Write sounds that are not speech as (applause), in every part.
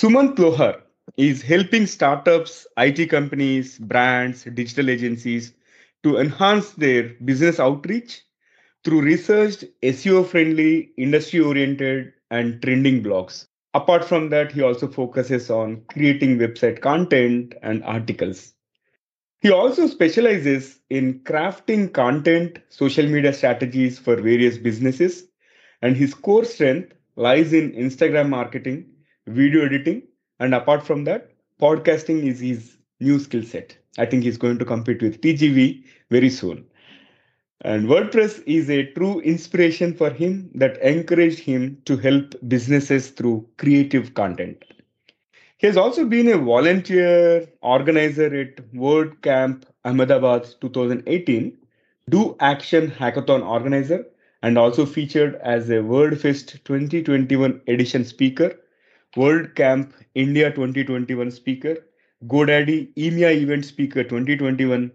Sumant Lohar is helping startups, IT companies, brands, digital agencies to enhance their business outreach through researched, SEO friendly, industry oriented, and trending blogs. Apart from that, he also focuses on creating website content and articles. He also specializes in crafting content, social media strategies for various businesses, and his core strength lies in Instagram marketing, video editing, and apart from that, podcasting is his new skill set. I think he's going to compete with TGV very soon. And WordPress is a true inspiration for him that encouraged him to help businesses through creative content. He has also been a volunteer organizer at WordCamp Ahmedabad 2018, Do Action Hackathon organizer, and also featured as a WordFest 2021 edition speaker, WordCamp India 2021 speaker, GoDaddy EMEA event speaker 2021,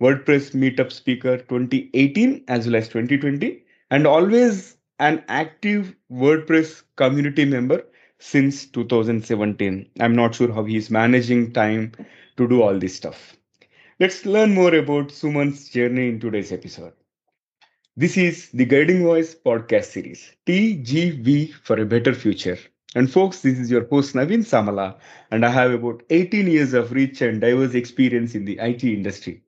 WordPress Meetup Speaker 2018 as well as 2020, and always an active WordPress community member since 2017. I'm not sure how he's managing time to do all this stuff. Let's learn more about Suman's journey in today's episode. This is the Guiding Voice podcast series, TGV for a Better Future. And folks, this is your host Naveen Samala, and I have about 18 years of rich and diverse experience in the IT industry.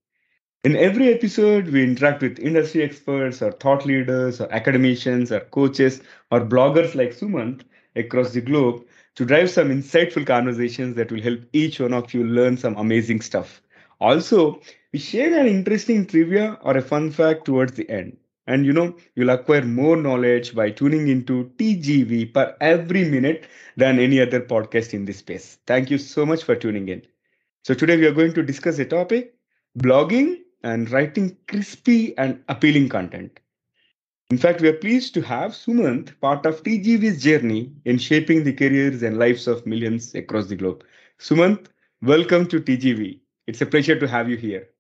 In every episode, we interact with industry experts or thought leaders or academicians or coaches or bloggers like Sumant across the globe to drive some insightful conversations that will help each one of you learn some amazing stuff. Also, we share an interesting trivia or a fun fact towards the end. And you know, you'll acquire more knowledge by tuning into TGV per every minute than any other podcast in this space. Thank you so much for tuning in. So, today we are going to discuss a topic blogging and writing crispy and appealing content. In fact, we are pleased to have Sumant part of TGV's journey in shaping the careers and lives of millions across the globe. Sumant, welcome to TGV. It's a pleasure to have you here.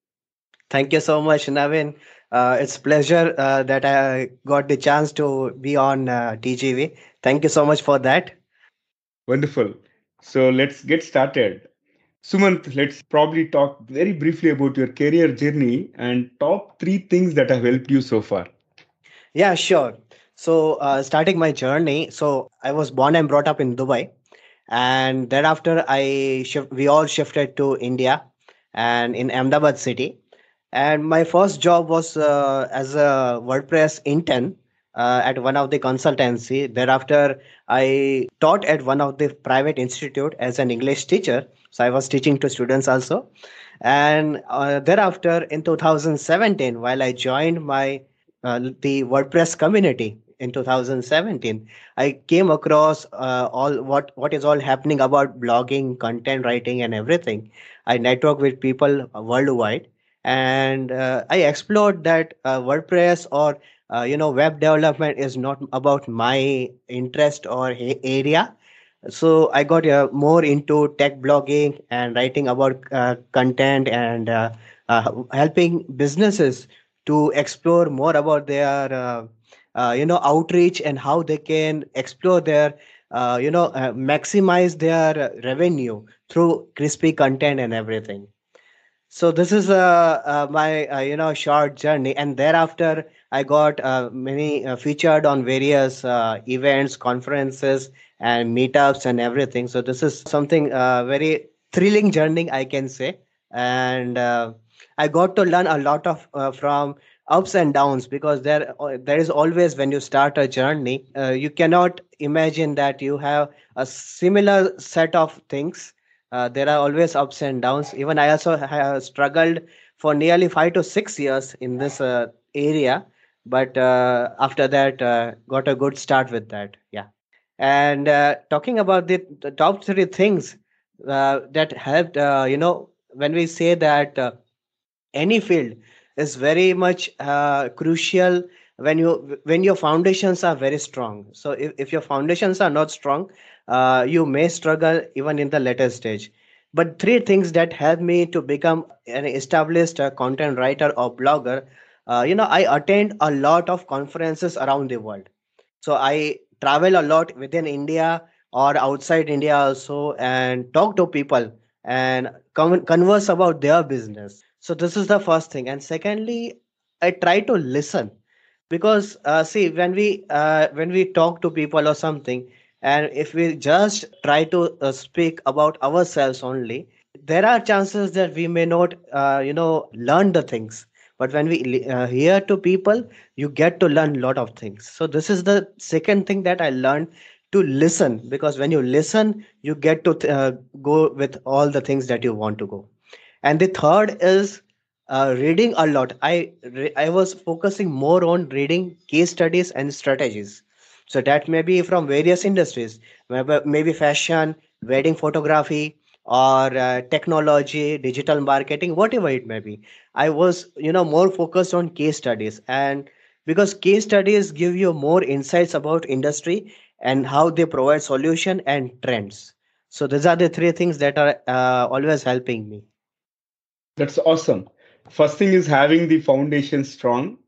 Thank you so much, Naveen. Uh, it's pleasure uh, that I got the chance to be on uh, TGV. Thank you so much for that. Wonderful. So let's get started. Sumant, let's probably talk very briefly about your career journey and top three things that have helped you so far. Yeah, sure. So, uh, starting my journey, so I was born and brought up in Dubai, and thereafter I shift, we all shifted to India and in Ahmedabad city. And my first job was uh, as a WordPress intern uh, at one of the consultancy. Thereafter, I taught at one of the private institute as an English teacher. So I was teaching to students also. And uh, thereafter, in 2017, while I joined my uh, the WordPress community in 2017, I came across uh, all what what is all happening about blogging, content writing, and everything. I network with people worldwide, and uh, I explored that uh, WordPress or uh, you know web development is not about my interest or area. So i got uh, more into tech blogging and writing about uh, content and uh, helping businesses to explore more about their you know outreach and how they can explore their you know maximize their revenue through crispy content and everything so this is uh, my you know short journey and thereafter I got uh, many uh, featured on various uh, events, conferences, and meetups and everything. So this is something uh, very thrilling journey, I can say, and uh, I got to learn a lot of uh, from ups and downs because there there is always when you start a journey, you cannot imagine that you have a similar set of things. There are always ups and downs. Even I also have struggled for nearly five to six years in this area. But uh, after that uh, got a good start with that. Yeah. And uh, talking about the, the, top three things uh, that helped uh, you know when we say that uh, any field is very much crucial when you when your foundations are very strong. So if, if your foundations are not strong you may struggle even in the later stage but three things that helped me to become an established content writer or blogger uh, you know i attend a lot of conferences around the world so i travel a lot within india or outside India also and talk to people and con- converse about their business. So this is the first thing. And secondly, I try to listen because uh, see when we uh, when we talk to people or something and if we just try to uh, speak about ourselves only there are chances that we may not uh, you know learn the things. But when we uh, hear to people you get to learn a lot of things. So this is the second thing that i learned to listen. Because when you listen you get to uh, go with all the things that you want to go. And the third is uh, reading a lot. I re- i was focusing more on reading case studies and strategies so that may be from various industries maybe, fashion wedding photography or uh, technology digital marketing whatever it may be i was you know more focused on case studies and because case studies give you more insights about industry and how they provide solution and trends so these are the three things that are uh, always helping me That's awesome. First thing is having the foundation strong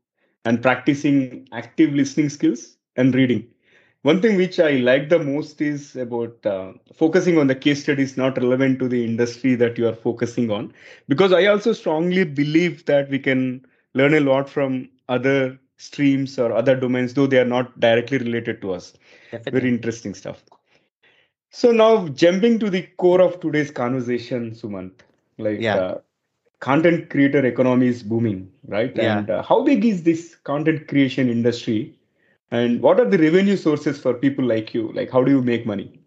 and practicing active listening skills and reading. One thing which I like the most is about uh, focusing on the case studies not relevant to the industry that you are focusing on. Because I also strongly believe that we can learn a lot from other streams or other domains, though they are not directly related to us. Very interesting stuff. So now jumping to the core of today's conversation, Sumant, like yeah uh, content creator economy is booming, right? yeah And uh, how big is this content creation industry? And what are the revenue sources for people like you? Like, how do you make money?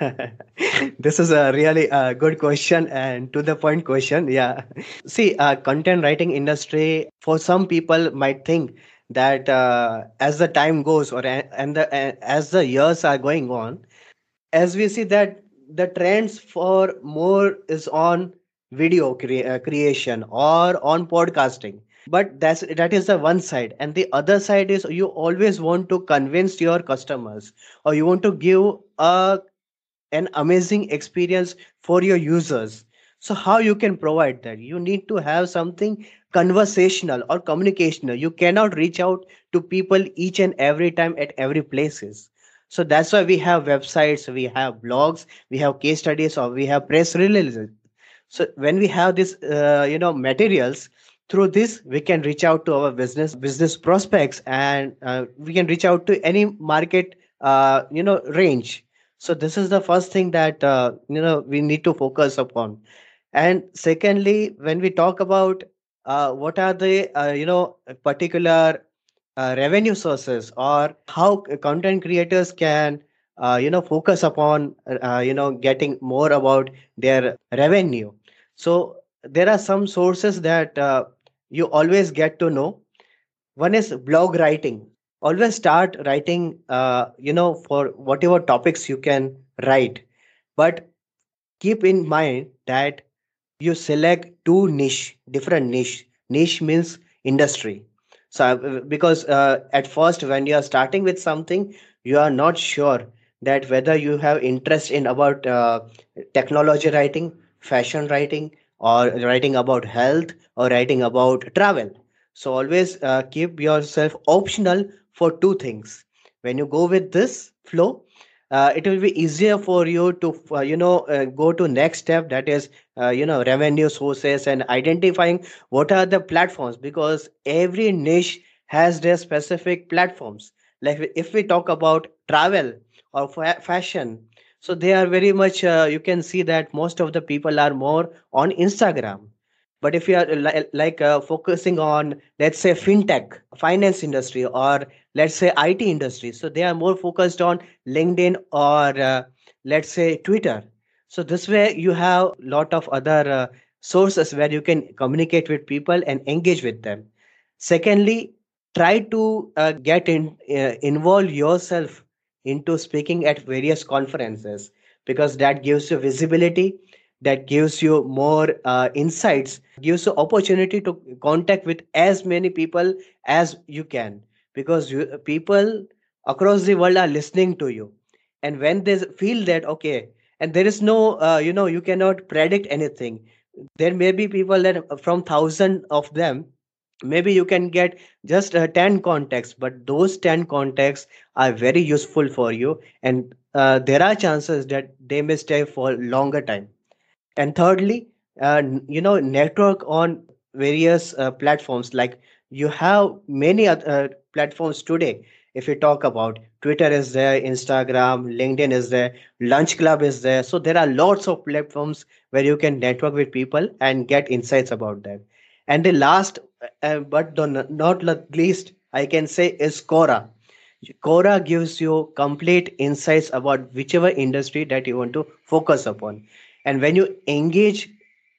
(laughs) this is a really uh, good question and to the point question yeah see uh, content writing industry for some people might think that uh, as the time goes or and the as the years are going on as we see that the trends for more is on video crea- uh, creation or on podcasting but that's that is the one side. And the other side is you always want to convince your customers or you want to give a an amazing experience for your users. So how you can provide that? You need to have something conversational or communicational. You cannot reach out to people each and every time at every places. So that's why we have websites we have blogs we have case studies or we have press releases. So when we have this uh, you know materials through this we can reach out to our business business prospects and uh, we can reach out to any market uh, you know range. So this is the first thing that uh, you know we need to focus upon. And secondly when we talk about uh, what are the uh, you know particular uh, revenue sources or how content creators can you know focus upon you know getting more about their revenue. So there are some sources that uh, you always get to know. One is blog writing. Always start writing uh, you know for whatever topics you can write. But keep in mind that you select two niche different niche. Niche means industry. So uh, because uh, at first when you are starting with something you are not sure that whether you have interest in about uh, technology writing fashion writing or writing about health or writing about travel. So always uh, keep yourself optional for two things. When you go with this flow uh, it will be easier for you to uh, you know uh, go to next step that is uh, you know revenue sources and identifying what are the platforms because every niche has their specific platforms. Like if we talk about travel or fa- fashion so they are very much uh, you can see that most of the people are more on instagram. But if you are li- like uh, focusing on let's say fintech finance industry or let's say it industry so they are more focused on linkedin or uh, let's say twitter. So this way you have a lot of other uh, sources where you can communicate with people and engage with them. Secondly try to uh, get in uh, involve yourself into speaking at various conferences because that gives you visibility that gives you more uh, insights gives you opportunity to contact with as many people as you can because you, people across the world are listening to you. And when they feel that okay and there is no uh, you know you cannot predict anything. There may be people that uh, from thousand of them maybe you can get just uh, 10 contacts but those 10 contacts are very useful for you. And uh, there are chances that they may stay for longer time. And thirdly uh, you know network on various uh, platforms. Like you have many other uh, platforms today. If you talk about twitter is there instagram linkedin is there Lunchclub is there. So there are lots of platforms where you can network with people and get insights about them and the last uh, but not least i can say is quora Quora gives you complete insights about whichever industry that you want to focus upon. And when you engage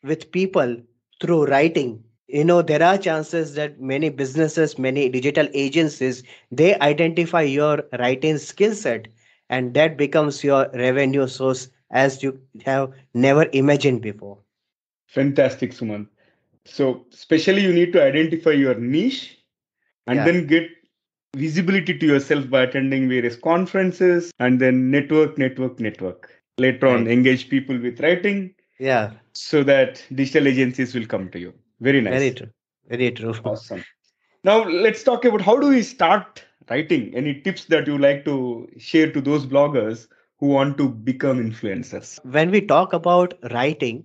with people through writing, you know there are chances that many businesses, many digital agencies, they identify your writing skill set, and that becomes your revenue source as you have never imagined before. Fantastic, Suman. So, especially you need to identify your niche and yeah. then get visibility to yourself by attending various conferences and then network, network, network. Later on, engage people with writing. Yeah. So that digital agencies will come to you. Very nice. Very true. Very true. (laughs) Awesome. Now let's talk about how do we start writing? Any tips that you like to share to those bloggers who want to become influencers? When we talk about writing,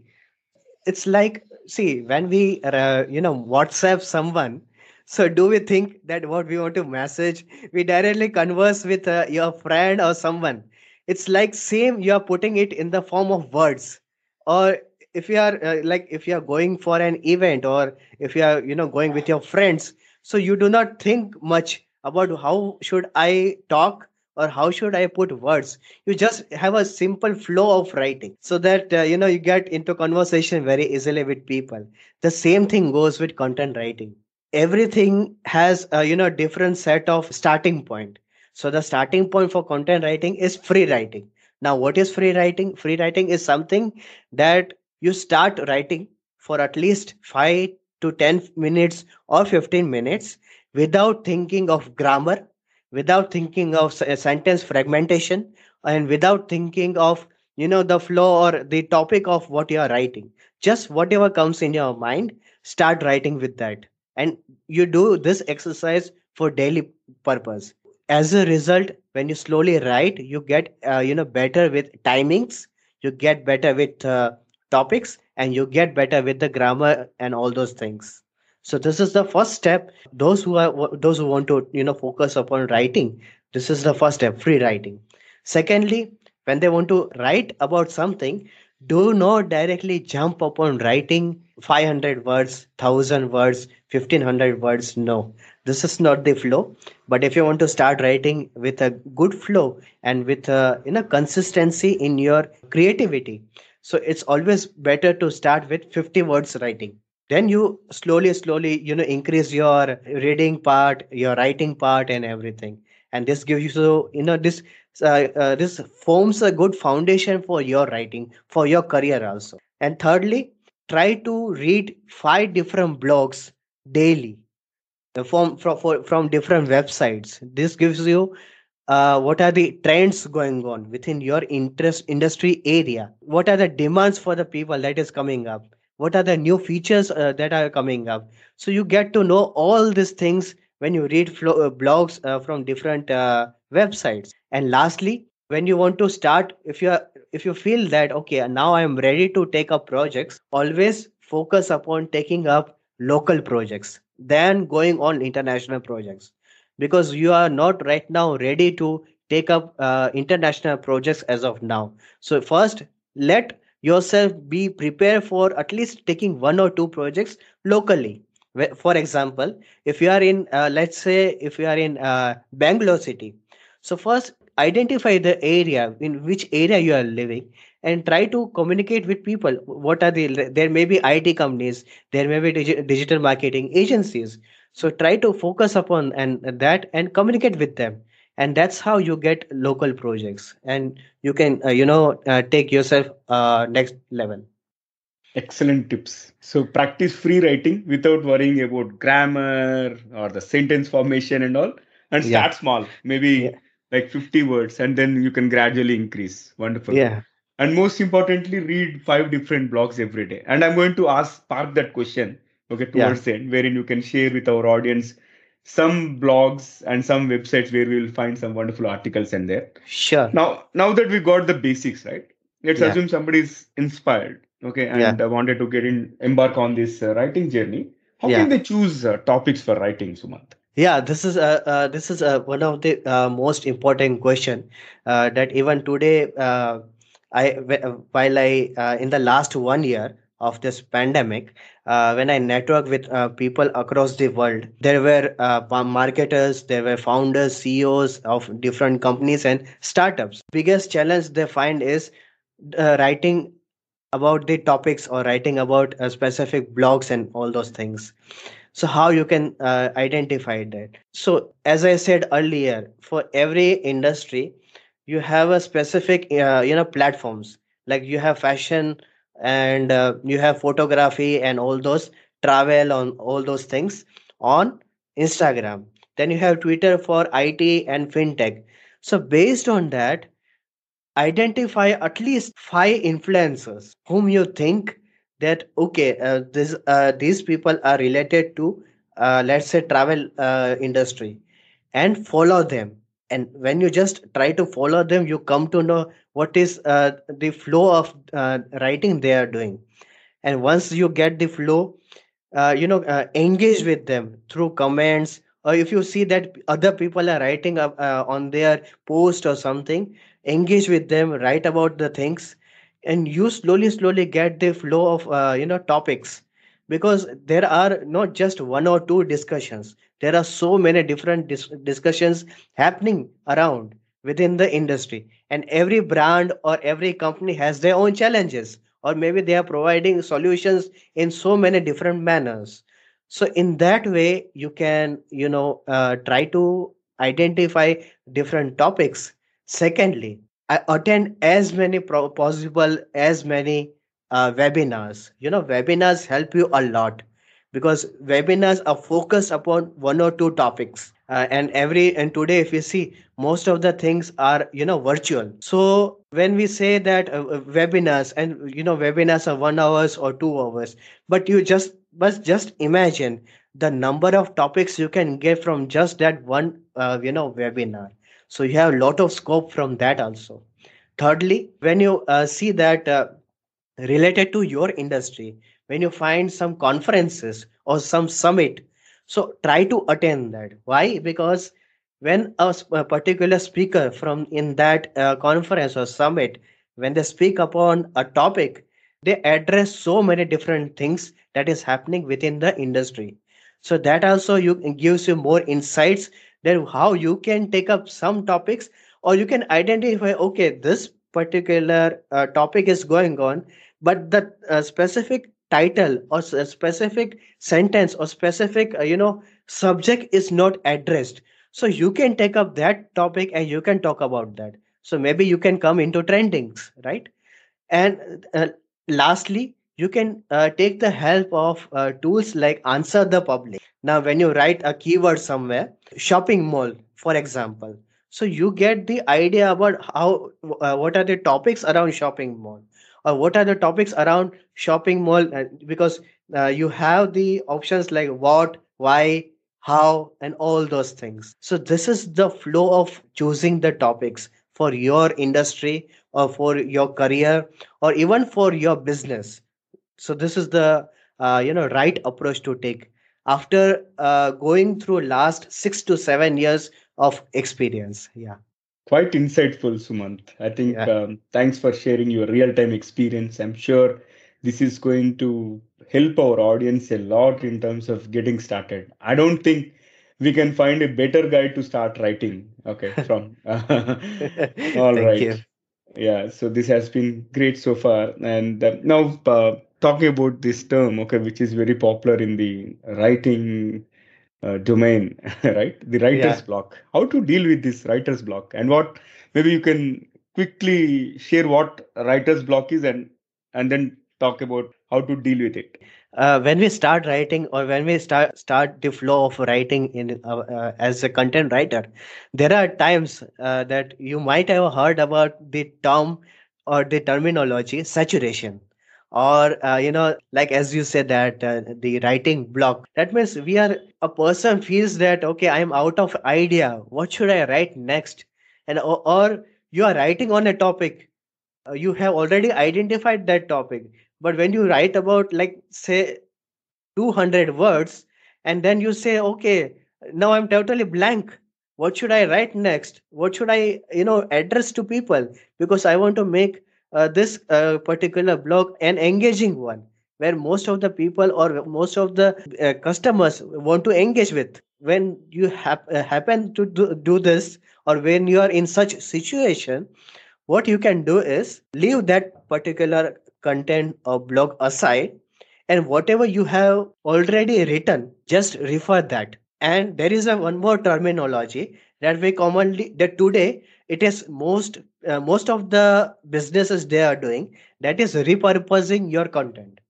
it's like see when we uh, you know WhatsApp someone so, do we think that what we want to message, we directly converse with uh, your friend or someone? It's like same you are putting it in the form of words, or if you are uh, like if you are going for an event or if you are you know going with your friends, so you do not think much about how should I talk or how should i put words? You just have a simple flow of writing so that uh, you know you get into conversation very easily with people. The same thing goes with content writing. Everything has a you know different set of starting point. So the starting point for content writing is free writing. Now what is free writing? Free writing is something that you start writing for at least 5 to 10 minutes or 15 minutes without thinking of grammar without thinking of sentence fragmentation and without thinking of you know the flow or the topic of what you are writing. Just whatever comes in your mind start writing with that. And you do this exercise for daily purpose. As a result when you slowly write you get uh, you know better with timings you get better with uh, topics and you get better with the grammar and all those things so this is the first step. Those who are those who want to you know focus upon writing this is the first step free writing. Secondly when they want to write about something do not directly jump upon writing 500 words 1000 words 1500 words no. This is not the flow. But if you want to start writing with a good flow and with a you know consistency in your creativity so it's always better to start with 50 words writing then you slowly slowly you know increase your reading part your writing part and everything. And this gives you so you know this uh, uh, this forms a good foundation for your writing for your career also. And thirdly try to read five different blogs daily. From from, from different websites. This gives you uh, what are the trends going on within your interest industry area? What are the demands for the people that is coming up what are the new features uh, that are coming up? So you get to know all these things when you read flo- uh, blogs uh, from different uh, websites. And lastly when you want to start if you are if you feel that okay now i am ready to take up projects always focus upon taking up local projects than going on international projects. Because you are not right now ready to take up uh, international projects as of now. So first let yourself be prepared for at least taking one or two projects locally. For example if you are in uh, let's say if you are in uh, bangalore city so first identify the area in which area you are living and try to communicate with people. What are the there may be it companies there may be digi- digital marketing agencies. So try to focus upon and that and communicate with them and that's how you get local projects and you can uh, you know uh, take yourself uh, next level Excellent tips. So practice free writing without worrying about grammar or the sentence formation and all, and start yeah. small, maybe yeah. like 50 words, and then you can gradually increase. Wonderful. Yeah. And most importantly, read five different blogs every day. And I'm going to ask Park that question okay, towards yeah. the end, wherein you can share with our audience some blogs and some websites where we will find some wonderful articles in there. Sure. Now, now that we got the basics right, let's yeah. assume somebody is inspired, okay, and yeah. wanted to get in, embark on this uh, writing journey. How yeah. can they choose uh, topics for writing, Sumant? Yeah, this is uh, uh, this is uh, one of the uh, most important question uh, that even today, uh, I while I uh, in the last one year of this pandemic, uh, when I network with uh, people across the world, there were uh, marketers, there were founders, CEOs of different companies and startups. Biggest challenge they find is uh, writing about the topics or writing about uh, specific blogs and all those things. So how you can uh, identify that? So as i said earlier for every industry you have a specific you know platforms. Like you have fashion and uh, you have photography and all those travel on all those things on instagram. Then you have twitter for it and fintech. So based on that identify at least five influencers whom you think that okay uh, this uh, these people are related to uh, let's say travel uh, industry and follow them. And when you just try to follow them you come to know what is uh, the flow of uh, writing they are doing. And once you get the flow you know engage with them through comments or if you see that other people are writing on their post or something engage with them write about the things and you slowly slowly get the flow of uh, you know topics. Because there are not just one or two discussions. There are so many different dis- discussions happening around within the industry. And every brand or every company has their own challenges or maybe they are providing solutions in so many different manners. So in that way you can you know uh, try to identify different topics. Secondly, I attend as many pro- possible as many uh, webinars. You know, webinars help you a lot because webinars are focused upon one or two topics. Uh, and every and today, if you see, most of the things are you know virtual. So when we say that uh, uh webinars and you know webinars are one hours or two hours, but you just but just imagine the number of topics you can get from just that one uh, you know webinar so you have a lot of scope from that also. Thirdly, when you uh, see that uh, related to your industry, when you find some conferences or some summit, so try to attend that. Why? Because when a, a particular speaker from in that uh, conference or summit, when they speak upon a topic, they address so many different things that is happening within the industry. So that also you gives you more insights then how you can take up some topics or you can identify okay this particular uh, topic is going on but the uh, specific title or a specific sentence or specific uh, you know subject is not addressed. So you can take up that topic and you can talk about that. So maybe you can come into trendings right? And uh, lastly you can uh, take the help of uh, tools like answer the public. Now when you write a keyword somewhere shopping mall for example so you get the idea about how uh, what are the topics around shopping mall or what are the topics around shopping mall? Uh, because uh, you have the options like what why how and all those things. So this is the flow of choosing the topics for your industry or for your career or even for your business. So this is the uh, you know right approach to take after uh, going through last six to seven years of experience. Yeah quite insightful sumant. I think yeah. um, thanks for sharing your real time experience. I'm sure this is going to help our audience a lot in terms of getting started. I don't think we can find a better guide to start writing okay (laughs) from. (laughs) All right. you. yeah so this has been great so far. And uh, now uh, talking about this term, okay, which is very popular in the writing uh, domain, (laughs) right? The writer's yeah. block. How to deal with this writer's block, and what maybe you can quickly share what writer's block is, and and then talk about how to deal with it. Uh, when we start writing or when we start start the flow of writing in uh, uh, as a content writer there are times uh, that you might have heard about the term or the terminology saturation or uh, you know like as you said that uh, the writing block that means we are a person feels that okay i am out of idea. What should i write next? And or, or you are writing on a topic. Uh, you have already identified that topic. But when you write about like say 200 words and then you say okay now i'm totally blank. What should i write next? What should i you know address to people? Because i want to make uh, this uh, particular blog an engaging one where most of the people or most of the uh, customers want to engage with. When you hap- uh, happen to do, do this or when you are in such situation what you can do is leave that particular content or blog aside and whatever you have already written just refer that. And there is a one more terminology that we commonly that today it is most uh, most of the businesses they are doing that is repurposing your content.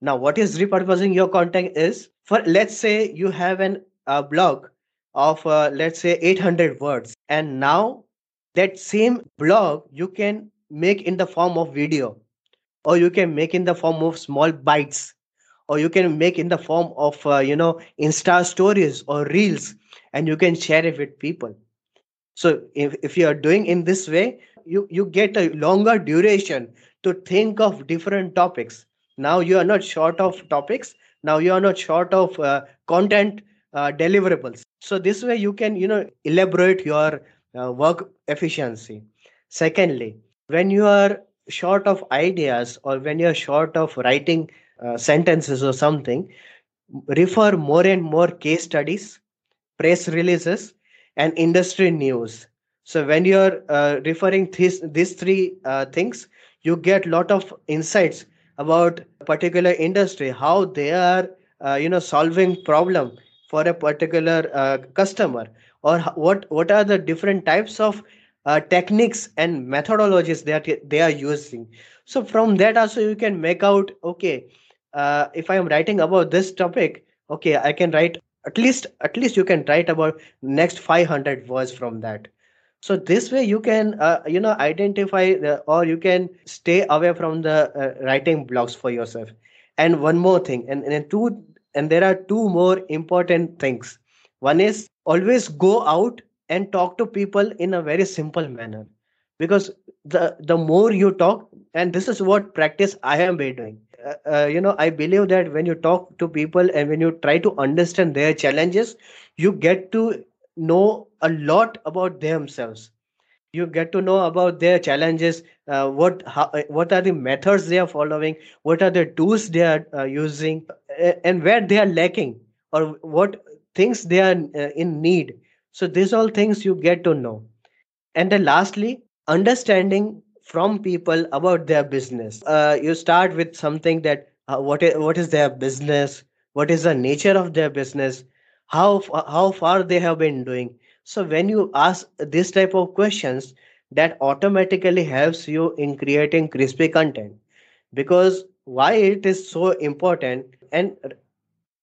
Now what is repurposing your content is for let's say you have an a blog of uh, let's say 800 words and now that same blog you can make in the form of video or you can make in the form of small bites or you can make in the form of uh, you know insta stories or reels and you can share it with people. So if, if you are doing in this way you you get a longer duration to think of different topics. Now you are not short of topics. Now you are not short of uh, content uh, deliverables. So this way you can you know elaborate your uh, work efficiency. Secondly when you are short of ideas or when you're short of writing uh, sentences or something refer more and more case studies press releases and industry news. So when you're uh, referring these these three uh, things you get lot of insights about particular industry how they are uh, you know solving problem for a particular uh, customer or what what are the different types of uh, techniques and methodologies that they are using. So from that also you can make out okay uh, if i am writing about this topic okay i can write at least at least you can write about next 500 words from that. So this way you can uh, you know identify the, or you can stay away from the uh, writing blocks for yourself. And one more thing and, and two and there are two more important things. One is always go out and talk to people in a very simple manner. Because the the more you talk and this is what practice i been doing uh, uh, you know i believe that when you talk to people and when you try to understand their challenges you get to know a lot about themselves. You get to know about their challenges uh, what how, uh, what are the methods they are following what are the tools they are uh, using uh, and where they are lacking or what things they are in need. So these all things you get to know. And then lastly understanding from people about their business. Uh, you start with something that uh, what is, what is their business? What is the nature of their business? How how far they have been doing? So when you ask this type of questions that automatically helps you in creating crispy content. Because why it is so important and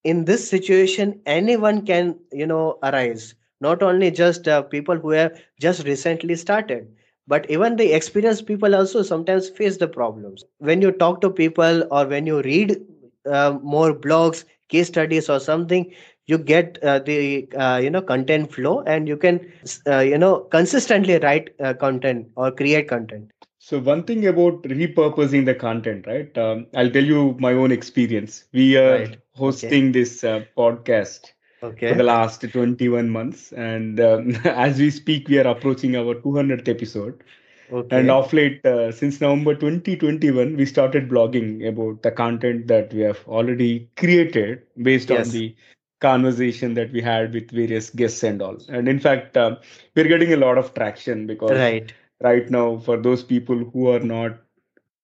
in this situation anyone can you know arise. Not only just uh, people who have just recently started but even the experienced people also sometimes face the problems. When you talk to people or when you read uh, more blogs case studies or something you get uh, the uh, you know content flow and you can uh, you know consistently write uh, content or create content. So one thing about repurposing the content, right? Um, I'll tell you my own experience. We are right. Okay. hosting this uh, podcast for the last 21 months, and um, (laughs) as we speak, we are approaching our 200th episode. Okay. And okay off late, uh, since November 2021, we started blogging about the content that we have already created based on the conversation that we had with various guests and all. And in fact, uh, we're getting a lot of traction because right right now, for those people who are not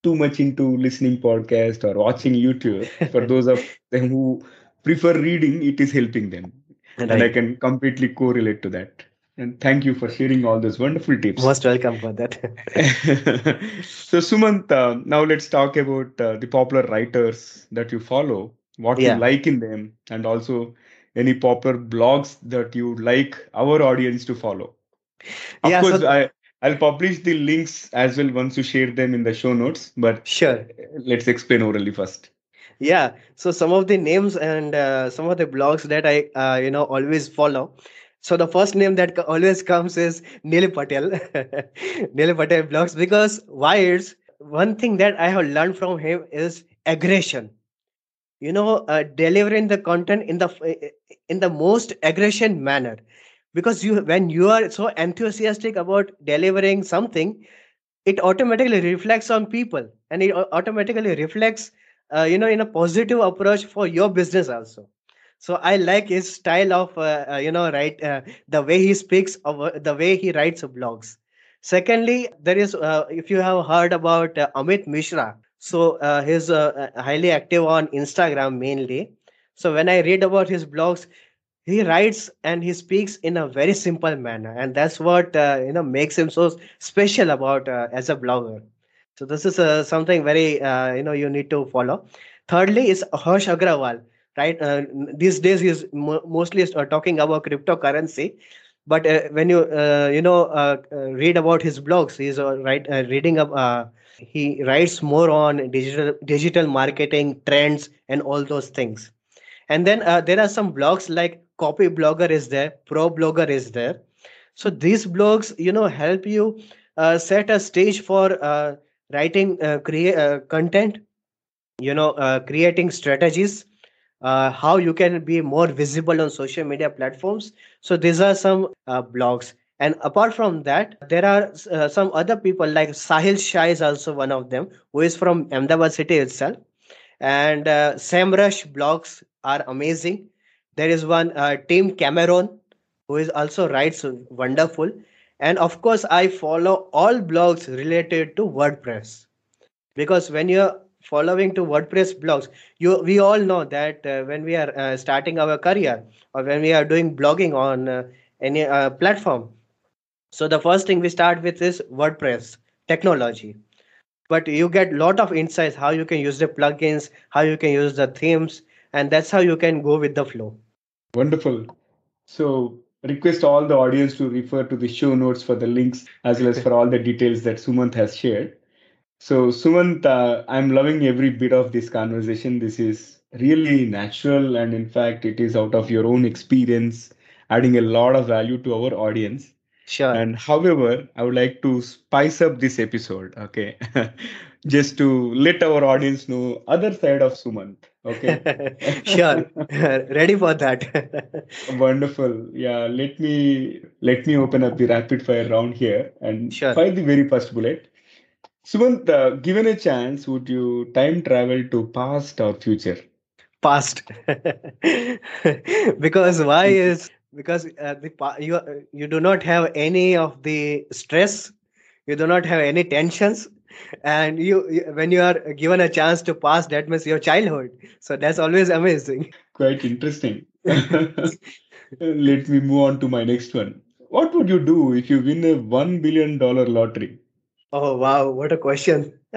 too much into listening podcast or watching YouTube, for those of (laughs) them who prefer reading, it is helping them. And I can completely correlate to that. And thank you for sharing all those wonderful tips. most welcome for that (laughs) so Sumant, uh, now let's talk about uh, the popular writers that you follow, what you like in them, and also any popular blogs that you like our audience to follow. Of yeah course, so I I'll publish the links as well once you share them in the show notes. But Sure. let's explain orally first. Yeah. So some of the names and uh, some of the blogs that I, uh, you know, always follow. So the first name that always comes is Neil Patel. (laughs) Neil Patel blogs because why is one thing that I have learned from him is aggression. You know, uh, delivering the content in the in the most aggression manner. Because you, when you are so enthusiastic about delivering something, it automatically reflects on people and it automatically reflects uh, you know in a positive approach for your business also. So i like his style of uh, uh, you know right uh, the way he speaks uh, the way he writes blogs. Secondly there is uh, if you have heard about amit mishra so he's highly active on instagram mainly. So when i read about his blogs he writes and he speaks in a very simple manner. And that's what uh, you know makes him so special about uh, as a blogger so this is uh, something very uh, you know you need to follow. Thirdly is harsh agrawal right? Uh, these days he's mo- mostly uh, talking about cryptocurrency but uh, when you uh, you know read about his blogs he's uh, right reading up he writes more on digital digital marketing trends and all those things. And then there are some blogs like Copyblogger is there ProBlogger is there. So these blogs you know help you set a stage for writing uh, create uh, content you know uh, creating strategies how you can be more visible on social media platforms. So these are some blogs. And apart from that there are uh, some other people like sahil shah is also one of them who is from ahmedabad city itself. And uh, Semrush blogs are amazing. There is one uh, Tim Cameron who is also writes wonderful, and of course I follow all blogs related to WordPress. Because when you're following to WordPress blogs, you we all know that uh, when we are uh, starting our career or when we are doing blogging on uh, any uh, platform, so the first thing we start with is WordPress technology. But you get lot of insights how you can use the plugins how you can use the themes and that's how you can go with the flow. Wonderful. So, request all the audience to refer to the show notes for the links as well as for all the details that Sumant has shared. So, Sumant, uh, I'm loving every bit of this conversation. This is really natural, and in fact, it is out of your own experience, adding a lot of value to our audience. sure And however, I would like to spice up this episode, okay? (laughs) Just to let our audience know other side of Sumant, okay? (laughs) sure (laughs) ready for that (laughs) Wonderful. Yeah, let me let me open up the rapid fire round here and sure fire the very first bullet. Sumant, uh, given a chance, would you time travel to past or future? past because why is because uh, the you you do not have any of the stress you do not have any tensions and you, when you are given a chance to pass that means your childhood so that's always amazing Quite interesting. (laughs) Let me move on to my next one. What would you do if you win a one billion dollar lottery? oh wow what a question (laughs)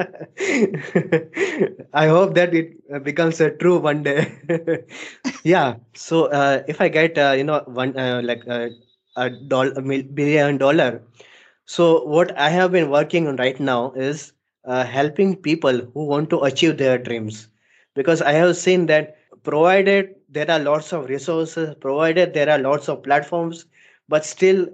i hope that it becomes a true one day (laughs) yeah so uh, if i get uh, you know one uh, like uh, a dollar a billion dollar so what i have been working on right now is uh, helping people who want to achieve their dreams. Because i have seen that provided there are lots of resources provided there are lots of platforms but still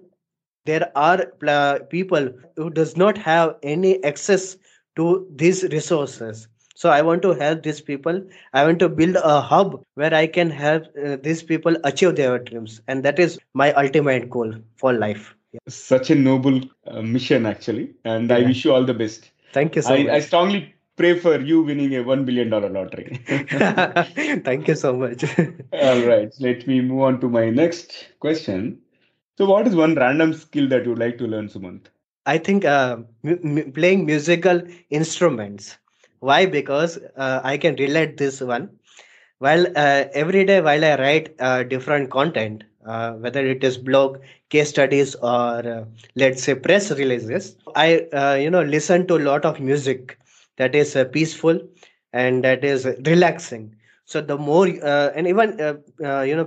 there are pla- people who does not have any access to these resources. So i want to help these people. I want to build a hub where i can help uh, these people achieve their dreams. And that is my ultimate goal for life Such a noble uh, mission, actually, and I wish you all the best. thank you so I, I strongly pray for you winning a one billion dollar lottery. (laughs) thank you so much (laughs) All right, let me move on to my next question. So, what is one random skill that you would like to learn, Sumant? I think uh, mu- playing musical instruments. Why? Because uh, I can relate this one. While uh, every day, while I write uh, different content, uh, whether it is blog, case studies, or uh, let's say press releases, I uh, you know listen to a lot of music that is uh, peaceful and that is relaxing. So the more uh, and even uh, uh, you know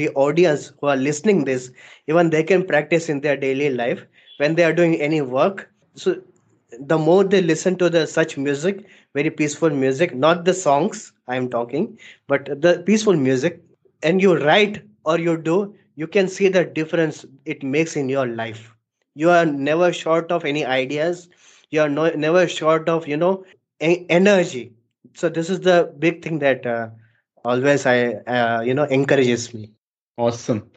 the audience who are listening this, even they can practice in their daily life when they are doing any work. So the more they listen to the such music, very peaceful music, not the songs I am talking, but the peaceful music, and you write or you do, you can see the difference it makes in your life. You are never short of any ideas. You are no, never short of you know e- energy. So this is the big thing that uh, always I uh, you know encourages me. Awesome.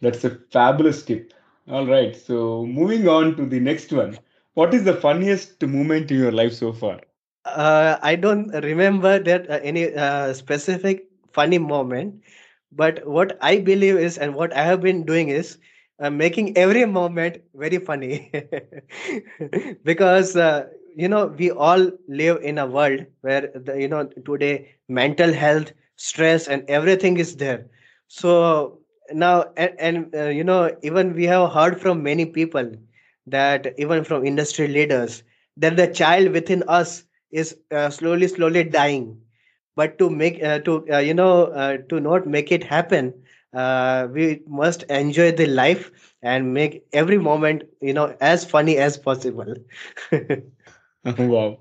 That's a fabulous tip. All right. So moving on to the next one. What is the funniest moment in your life so far? Uh, I don't remember that uh, any uh, specific funny moment, but what I believe is, and what I have been doing is uh, making every moment very funny, (laughs) because uh, you know we all live in a world where the, you know today mental health, stress, and everything is there. So now, and, and uh, you know even we have heard from many people that even from industry leaders that the child within us is uh, slowly slowly dying but to make uh, to uh, you know uh, to not make it happen uh, we must enjoy the life and make every moment you know as funny as possible (laughs) wow.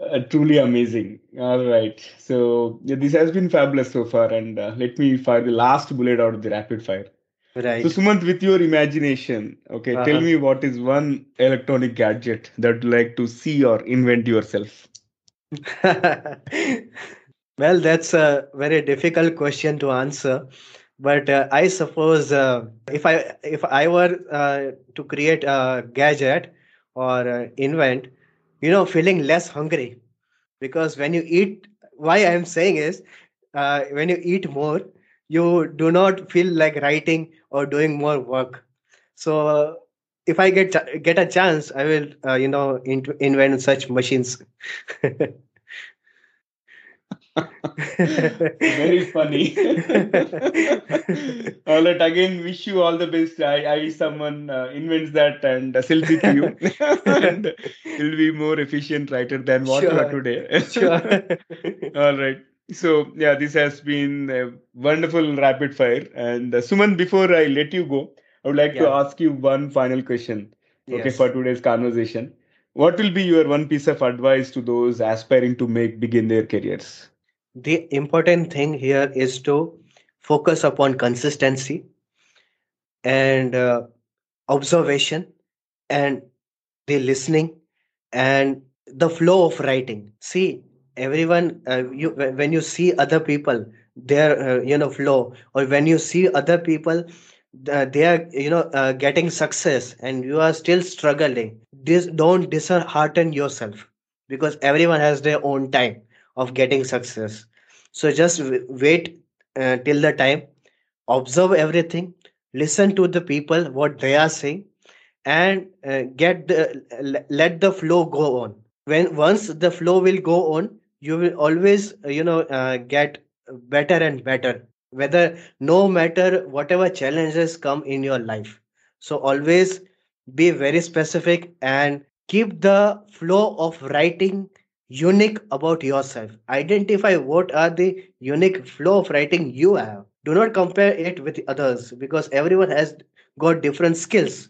Uh, truly amazing. All right. So yeah, this has been fabulous so far. And uh, let me fire the last bullet out of the rapid fire. right So Sumant, with your imagination, okay, tell uh-huh. me what is one electronic gadget that you like to see or invent yourself? (laughs) well that's a very difficult question to answer but uh, i suppose uh, if i if i were uh, to create a gadget or invent you know feeling less hungry. Because when you eat why i am saying is uh, when you eat more you do not feel like writing or doing more work. So if i get get a chance i will uh, you know invent such machines (laughs) Very funny. (laughs) all right, again, wish you all the best. I, I wish someone uh, invents that and uh, sells it to you, (laughs) and you'll be more efficient writer than what you are today. sure all right. So yeah, this has been a wonderful rapid fire. And uh, Sumant, before I let you go, I would like to ask you one final question. Okay, yes for today's conversation, what will be your one piece of advice to those aspiring to make begin their careers? the important thing here is to focus upon consistency and uh, observation and the listening and the flow of writing see everyone uh, you when when you see other people their uh, you know flow or when you see other people they are you know uh, getting success and you are still struggling this don't dishearten yourself because everyone has their own time of getting success. So just w- wait uh, till the time observe everything listen to the people what they are saying and uh, get the let the flow go on. When once the flow will go on you will always uh, you know uh, get better and better whether no matter whatever challenges come in your life. So always be very specific and keep the flow of writing unique about yourself. Identify what are the unique flow of writing you have. Do not compare it with others because everyone has got different skills.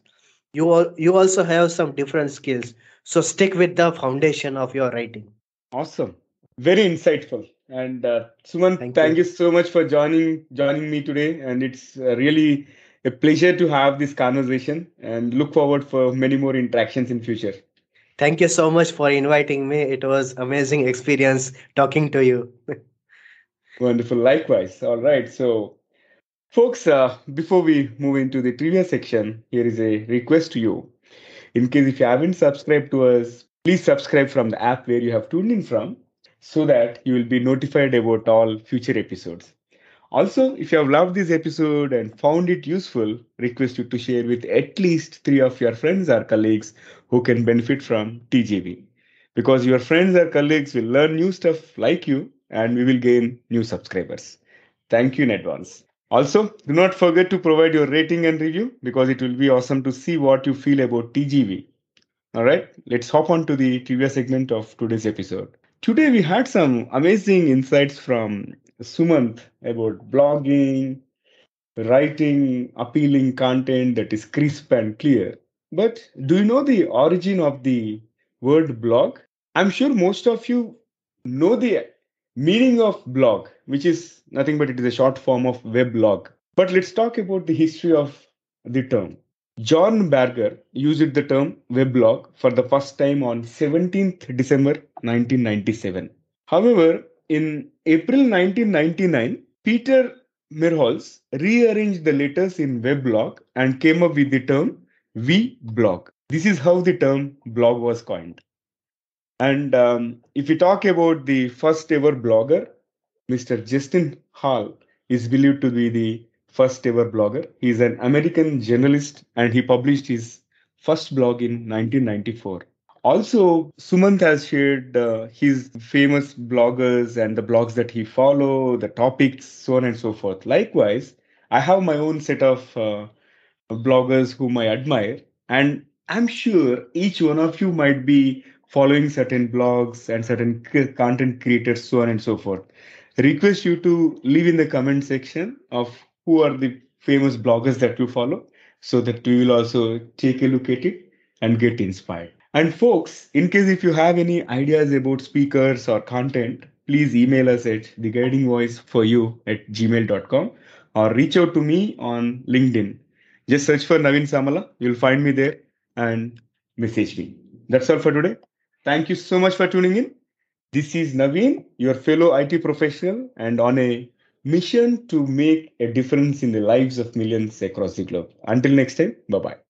You al- you also have some different skills. So stick with the foundation of your writing. Awesome. Very insightful. And uh, Sumant, thank thank you you so much for joining joining me today. And it's uh, really a pleasure to have this conversation and look forward for many more interactions in future. thank you so much for inviting me it was amazing experience talking to you (laughs) Wonderful. Likewise. All right. So, folks, uh, before we move into the trivia section, here is a request to you. In case if you haven't subscribed to us, please subscribe from the app where you have tuned in from so that you will be notified about all future episodes. Also, if you have loved this episode and found it useful, request you to share with at least three of your friends or colleagues who can benefit from TGV. Because your friends or colleagues will learn new stuff like you and we will gain new subscribers. Thank you in advance. Also, do not forget to provide your rating and review because it will be awesome to see what you feel about TGV. All right, let's hop on to the trivia segment of today's episode. Today we had some amazing insights from Sumant about blogging, writing appealing content that is crisp and clear. But do you know the origin of the word blog? I'm sure most of you know the meaning of blog, which is nothing but it is a short form of weblog. But let's talk about the history of the term. Jorn Barger used the term weblog for the first time on 17th December 1997. However, in April 1999, Peter Merholz rearranged the letters in weblog and came up with the term vblog. This is how the term blog was coined. And um, if we talk about the first ever blogger, Mr. Justin Hall is believed to be the first ever blogger. He is an American journalist and he published his first blog in 1994. Also, Sumant has shared uh, his famous bloggers and the blogs that he follow, the topics, so on and so forth. Likewise, I have my own set of uh, bloggers whom I admire, and I'm sure each one of you might be following certain blogs and certain content creators, so on and so forth. Request you to leave in the comment section of who are the famous bloggers that you follow so that we will also take a look at it and get inspired. And folks, in case if you have any ideas about speakers or content, please email us at theguidingvoiceforyou at gmail.com or reach out to me on LinkedIn. Just search for Naveen Samala. You'll find me there and message me. That's all for today. Thank you so much for tuning in. This is Naveen, your fellow IT professional, and on a mission to make a difference in the lives of millions across the globe. Until next time, bye bye.